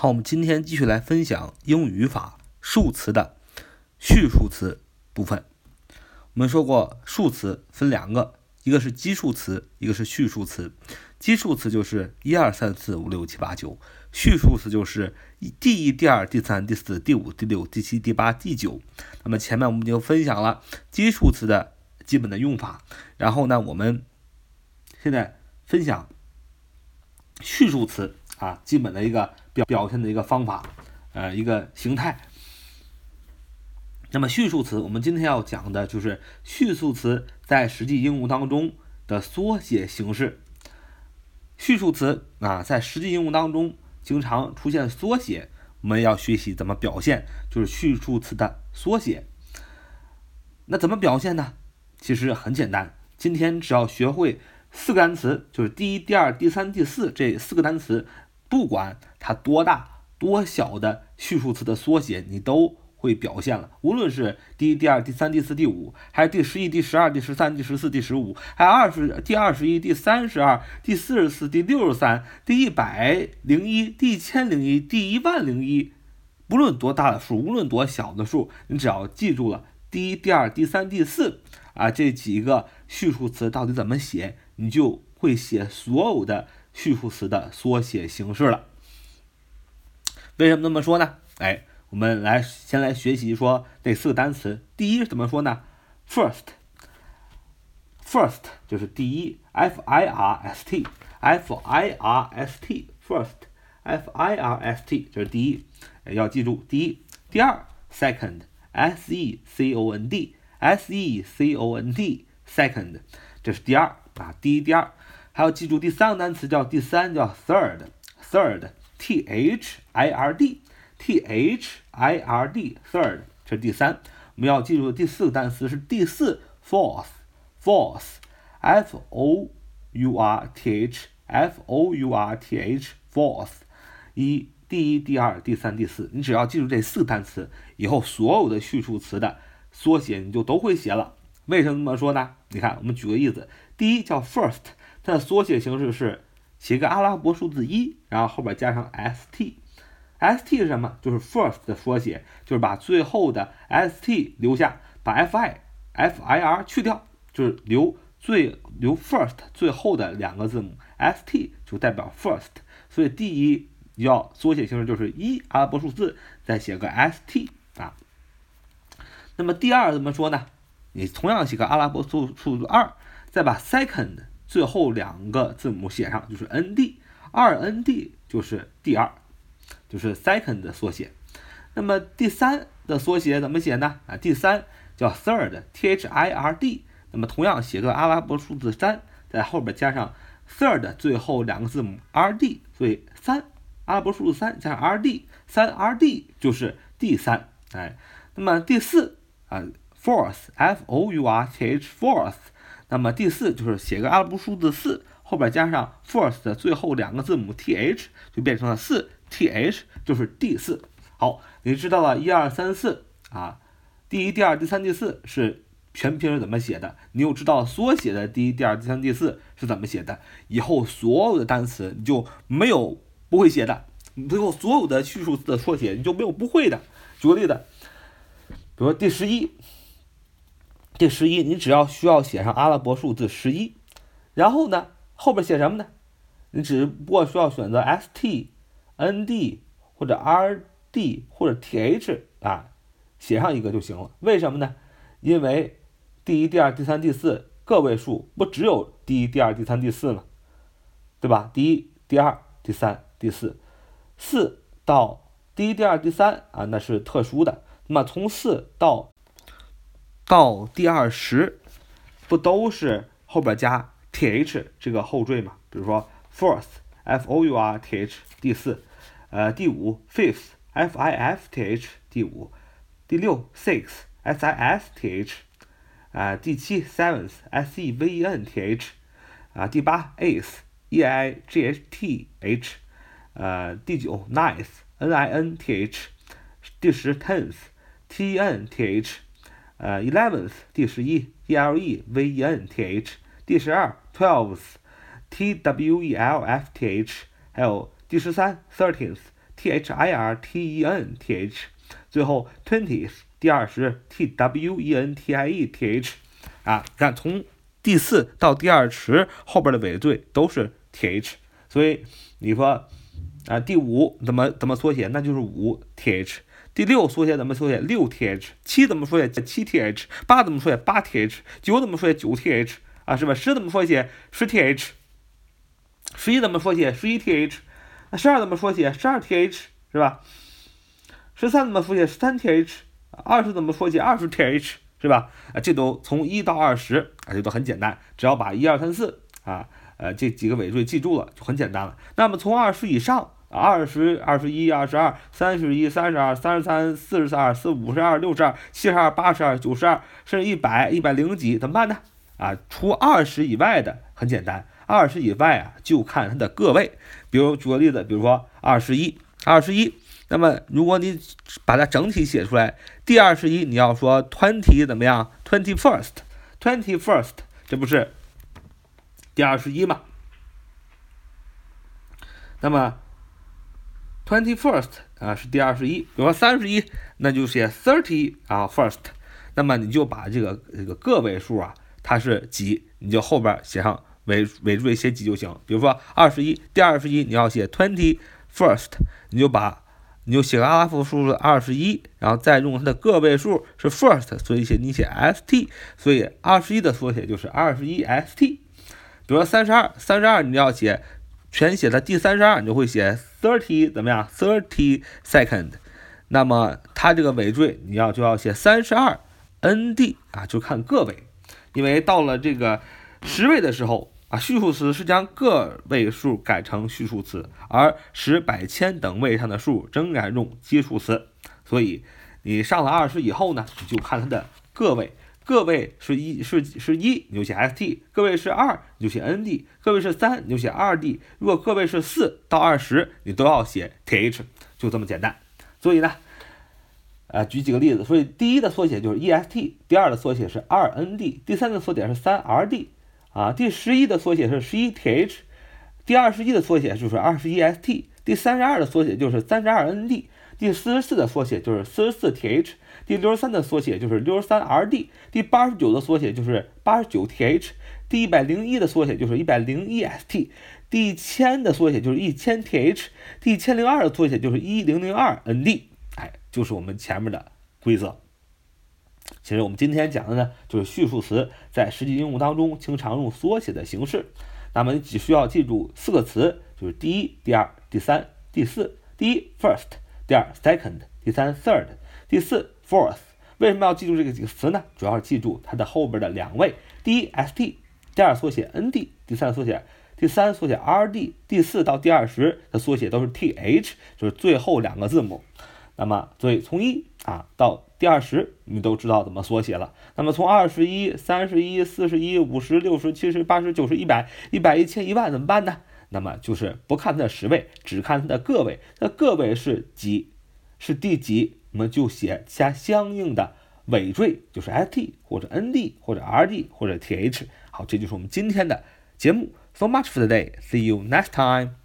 好，我们今天继续来分享英语语法数词的序数词部分。我们说过，数词分两个，一个是基数词，一个是序数词。基数词就是一二三四五六七八九，序数词就是第一、第二、第三、第四、第五、第六、第七、第八、第九。那么前面我们就分享了基数词的基本的用法，然后呢，我们现在分享序数词啊基本的一个。表表现的一个方法，呃，一个形态。那么序数词，我们今天要讲的就是序数词在实际应用当中的缩写形式。序数词啊，在实际应用当中经常出现缩写，我们要学习怎么表现，就是序数词的缩写。那怎么表现呢？其实很简单，今天只要学会四个单词，就是第一、第二、第三、第四这四个单词。不管它多大多小的序数词的缩写，你都会表现了。无论是第一、第二、第三、第四、第五，还是第十一、第十二、第十三、第十四、第十五，还有二十、第二十一、第三十二、第四十四、第六十三、第一百零一、第一千零一、第一万零一，不论多大的数，无论多小的数，你只要记住了第一、第二、第三、第四啊这几个序数词到底怎么写，你就会写所有的。序数词的缩写形式了。为什么这么说呢？哎，我们来先来学习说这四个单词。第一怎么说呢？First，first 就是第一，f i r s t，f i r s t，first，f i r s t 就是第一，要记住第一。第二，second，s e c o n d，s e c o n d，second，这是第二啊，第一，第二。还要记住第三个单词叫第三，叫 third，third，t h i r d，t h i r d，third，这是第三。我们要记住的第四个单词是第四，fourth，fourth，f o u r t h，f o u r t h，fourth，一，第一，第二，第三，第四。你只要记住这四个单词，以后所有的序数词的缩写你就都会写了。为什么这么说呢？你看，我们举个例子，第一叫 first。它的缩写形式是写个阿拉伯数字一，然后后边加上 st，st 是什么？就是 first 的缩写，就是把最后的 st 留下，把 fi fir 去掉，就是留最留 first 最后的两个字母 st 就代表 first，所以第一要缩写形式就是一阿拉伯数字再写个 st 啊。那么第二怎么说呢？你同样写个阿拉伯数数字二，再把 second。最后两个字母写上就是 n d，二 n d 就是第二，就是 second 的缩写。那么第三的缩写怎么写呢？啊，第三叫 third，t h i r d。那么同样写个阿拉伯数字三，在后边加上 third 最后两个字母 r d，所以三阿拉伯数字三加上 r d，三 r d 就是第三。哎，那么第四啊，fourth，f o u r t h，fourth。那么第四就是写个阿拉伯数字四，后边加上 first 的最后两个字母 th，就变成了四 th，就是第四。好，你知道了一二三四啊，第一、第二、第三、第四是全拼是怎么写的？你又知道缩写的第一、第二、第三、第四是怎么写的？以后所有的单词你就没有不会写的，你最后所有的序数字的缩写你就没有不会的。举个例子，比如说第十一。第十一，你只要需要写上阿拉伯数字十一，然后呢，后边写什么呢？你只不过需要选择 s t n d 或者 r d 或者 t h 啊，写上一个就行了。为什么呢？因为第一、第二、第三、第四个位数不只有第一、第二、第三、第四吗？对吧？第一、第二、第三、第四，四到第一、第二、第三啊，那是特殊的。那么从四到到第二十，不都是后边加 th 这个后缀吗？比如说 fourth，f o u r t h，第四，呃，第五 fifth，f i f t h，第五，第六 sixth s i s t h，啊，第七 seventh，s e v e n t h，啊，第八 eighth，e i g h t h，呃，第九 ninth，n i n t h，第十 tenth，t e n t h。呃，eleventh 第十一，e l e v e n t h，第十二，twelfth，t w e l f t h，还有第十三，thirteenth t h i r t e n t h，最后，twentieth 第二十 t w e n t i e t h，啊，看从第四到第二十后边的尾缀都是 t h，所以你说啊第五怎么怎么缩写？那就是五 t h。第六缩写怎么缩写？六 th。七怎么缩写？七 th。八怎么缩写？八 th。九怎么缩写？九 th。啊，是吧？十怎么缩写？十 th。十一怎么缩写？十一 th。那十二怎么缩写？十二 th，是吧？十三怎么缩写？十三 th。二十怎么缩写？二十 th，是吧？啊，这都从一到二十啊，这都很简单，只要把一二三四啊，呃，这几个尾缀记住了，就很简单了。那么从二十以上。二十二、十一、二十二、三十一、三十二、三十三、四十二、四五十二、六十二、七十二、八十二、九十二，甚至一百、一百零几，怎么办呢？啊，除二十以外的很简单，二十以外啊，就看它的个位。比如举个例子，比如说二十一，二十一，那么如果你把它整体写出来，第二十一你要说 twenty 怎么样？twenty first，twenty first，这不是第二十一吗？那么。Twenty first 啊是第二十一，比如说三十一，那就写 thirty 啊 first，那么你就把这个这个个位数啊，它是几，你就后边写上尾尾缀写几就行。比如说二十一，第二十一你要写 twenty first，你就把你就写个阿拉伯数字二十一，然后再用它的个位数是 first，所以写你写 st，所以二十一的缩写就是二十一 st。比如说三十二，三十二你要写。全写的第三十二，你就会写 thirty 怎么样？thirty second，那么它这个尾缀你要就要写三十二 nd 啊，就看个位，因为到了这个十位的时候啊，序数词是将个位数改成序数词，而十、百、千等位上的数仍然用基数词，所以你上了二十以后呢，你就看它的个位。个位是一是是一，你就写 st；个位是二，你就写 nd；个位是三，你就写二 d。如果个位是四到二十，你都要写 th，就这么简单。所以呢，呃，举几个例子。所以第一的缩写就是 est，第二的缩写是二 nd，第三的缩写是三 rd，啊，第十一的缩写是十一 th，第二十一的缩写就是二十一 st，第三十二的缩写就是三十二 nd，第四十四的缩写就是四十四 th。第六十三的缩写就是六十三 rd，第八十九的缩写就是八十九 th，第一百零一的缩写就是一百零一 st，第一千的缩写就是一千 th，第一千零二的缩写就是一零零二 nd，哎，就是我们前面的规则。其实我们今天讲的呢，就是序数词在实际应用当中经常用缩写的形式。那么你只需要记住四个词，就是第一、第二、第三、第四。第一 first，第二 second，第三 third，第四。Fourth，为什么要记住这个几个词呢？主要是记住它的后边的两位，第一 st，第二缩写 nd，第三缩写，第三缩写 rd，第四到第二十的缩写都是 th，就是最后两个字母。那么，所以从一啊到第二十，你都知道怎么缩写了。那么从二十一、三十一、四十一、五十、六十、七十、八十、九十、一百、一百、一千、一万怎么办呢？那么就是不看它的十位，只看它的个位。那个位是几？是第几？我们就写下相应的尾缀，就是 st 或者 nd 或者 rd 或者 th。好，这就是我们今天的节目。So much for today. See you next time.